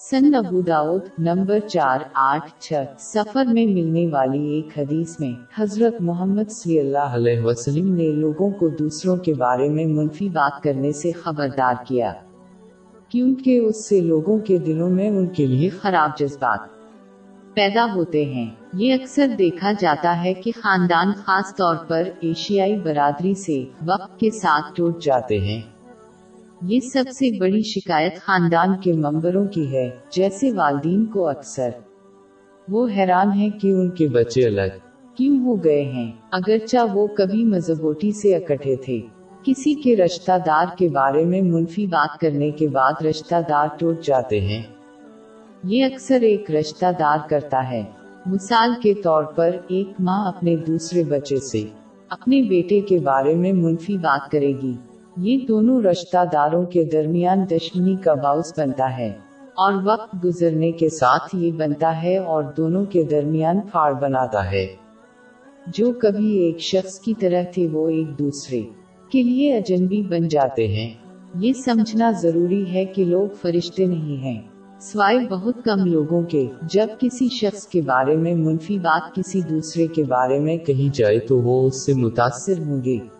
سن ابو داود نمبر چار، آٹھ، چھ، سفر میں ملنے والی ایک حدیث میں حضرت محمد صلی اللہ علیہ وسلم نے لوگوں کو دوسروں کے بارے میں منفی بات کرنے سے خبردار کیا، کیونکہ اس سے لوگوں کے دلوں میں ان کے لیے خراب جذبات پیدا ہوتے ہیں۔ یہ اکثر دیکھا جاتا ہے کہ خاندان خاص طور پر ایشیائی برادری سے وقت کے ساتھ ٹوٹ جاتے ہیں۔ یہ سب سے بڑی شکایت خاندان کے ممبروں کی ہے جیسے والدین کو اکثر۔ وہ حیران ہے کہ ان کے بچے الگ۔ کیوں ہو گئے ہیں؟ اگرچہ وہ کبھی مذہبوٹی سے اکٹھے تھے۔ کسی کے رشتہ دار کے بارے میں منفی بات کرنے کے بعد رشتہ دار ٹوٹ جاتے ہیں۔ یہ اکثر ایک رشتہ دار کرتا ہے۔ مثال کے طور پر ایک ماں اپنے دوسرے بچے سے اپنے بیٹے کے بارے میں منفی بات کرے گی۔ یہ دونوں رشتہ داروں کے درمیان دشمنی کا باعث بنتا ہے۔ اور وقت گزرنے کے ساتھ یہ بنتا ہے اور دونوں کے درمیان پھاڑ بناتا ہے۔ جو کبھی ایک شخص کی طرح تھے وہ ایک دوسرے کے لیے اجنبی بن جاتے ہیں۔ یہ سمجھنا ضروری ہے کہ لوگ فرشتے نہیں ہیں۔ سوائے بہت کم لوگوں کے، جب کسی شخص کے بارے میں منفی بات کسی دوسرے کے بارے میں کہی جائے تو وہ اس سے متاثر ہوں گے۔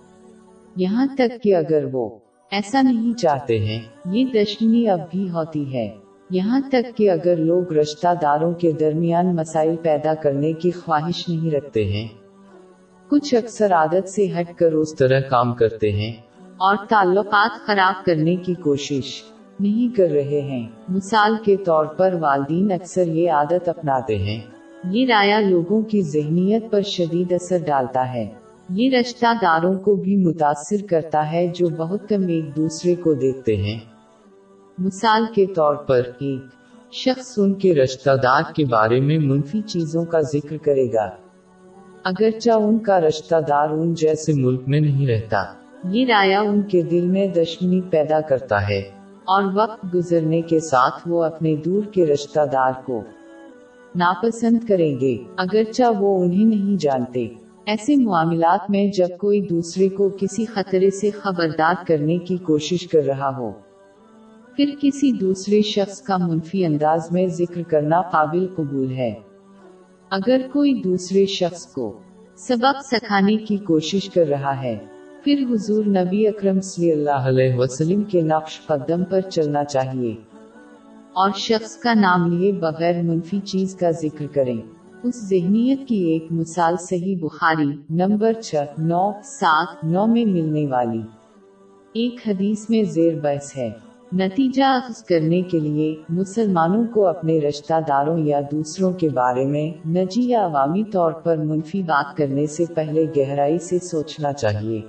یہاں تک کہ اگر وہ ایسا نہیں چاہتے ہیں، یہ دشنی اب بھی ہوتی ہے۔ یہاں تک کہ اگر لوگ رشتہ داروں کے درمیان مسائل پیدا کرنے کی خواہش نہیں رکھتے ہیں، کچھ اکثر عادت سے ہٹ کر اس طرح کام کرتے ہیں اور تعلقات خراب کرنے کی کوشش نہیں کر رہے ہیں۔ مثال کے طور پر والدین اکثر یہ عادت اپناتے ہیں۔ یہ رایا لوگوں کی ذہنیت پر شدید اثر ڈالتا ہے۔ یہ رشتہ داروں کو بھی متاثر کرتا ہے جو بہت کم ایک دوسرے کو دیکھتے ہیں۔ مثال کے طور پر، ایک شخص ان کے رشتہ دار کے بارے میں منفی چیزوں کا ذکر کرے گا۔ اگرچہ ان کا رشتہ دار ان جیسے ملک میں نہیں رہتا، یہ رایا ان کے دل میں دشمنی پیدا کرتا ہے اور وقت گزرنے کے ساتھ وہ اپنے دور کے رشتہ دار کو ناپسند کریں گے، اگرچہ وہ انہیں نہیں جانتے۔ ایسے معاملات میں جب کوئی دوسرے کو کسی خطرے سے خبردار کرنے کی کوشش کر رہا ہو، پھر کسی دوسرے شخص کا منفی انداز میں ذکر کرنا قابل قبول ہے۔ اگر کوئی دوسرے شخص کو سبق سکھانے کی کوشش کر رہا ہے، پھر حضور نبی اکرم صلی اللہ علیہ وسلم کے نقش قدم پر چلنا چاہیے۔ اور شخص کا نام لیے بغیر منفی چیز کا ذکر کریں۔ اس ذہنیت کی ایک مثال صحیح بخاری نمبر چھ، نو، سات، نو میں ملنے والی۔ ایک حدیث میں زیر بحث ہے۔ نتیجہ اخذ کرنے کے لیے مسلمانوں کو اپنے رشتہ داروں یا دوسروں کے بارے میں نجی یا عوامی طور پر منفی بات کرنے سے پہلے گہرائی سے سوچنا چاہیے۔